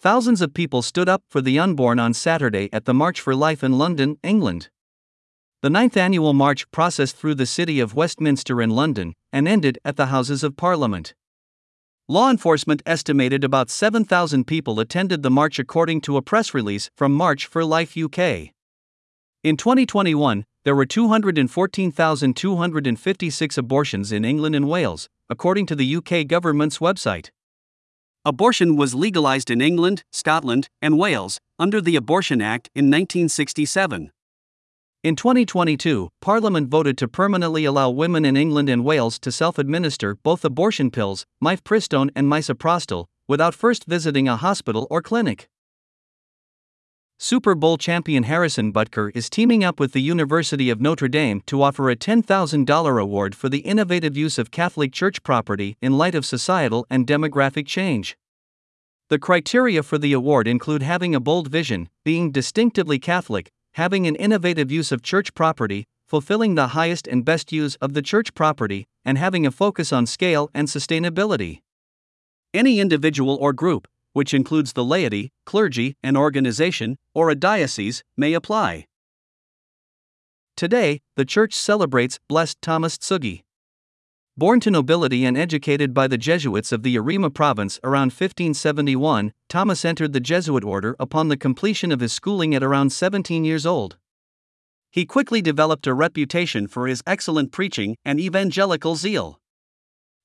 thousands of people stood up for the unborn on Saturday at the March for Life in London, England. The ninth annual march processed through the city of Westminster in London and ended at the Houses of Parliament. Law enforcement estimated about 7,000 people attended the march, according to a press release from March for Life UK. In 2021, there were 214,256 abortions in England and Wales, according to the UK government's website. Abortion was legalized in England, Scotland, and Wales under the Abortion Act in 1967. In 2022, Parliament voted to permanently allow women in England and Wales to self administer both abortion pills, mifepristone and misoprostol, without first visiting a hospital or clinic. Super Bowl champion Harrison Butker is teaming up with the University of Notre Dame to offer a $10,000 award for the innovative use of Catholic church property in light of societal and demographic change. The criteria for the award include having a bold vision, being distinctively Catholic, having an innovative use of church property, fulfilling the highest and best use of the church property, and having a focus on scale and sustainability. Any individual or group, which includes the laity, clergy, an organization, or a diocese, may apply. Today, the Church celebrates Blessed Thomas Tsuji. Born to nobility and educated by the Jesuits of the Arima province around 1571, Thomas entered the Jesuit order upon the completion of his schooling at around 17 years old. He quickly developed a reputation for his excellent preaching and evangelical zeal.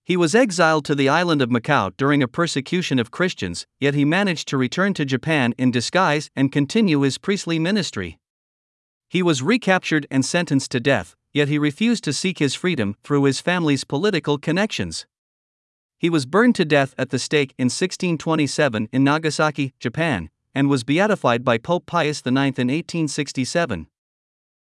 He was exiled to the island of Macau during a persecution of Christians, yet he managed to return to Japan in disguise and continue his priestly ministry. He was recaptured and sentenced to death, yet he refused to seek his freedom through his family's political connections. He was burned to death at the stake in 1627 in Nagasaki, Japan, and was beatified by Pope Pius IX in 1867.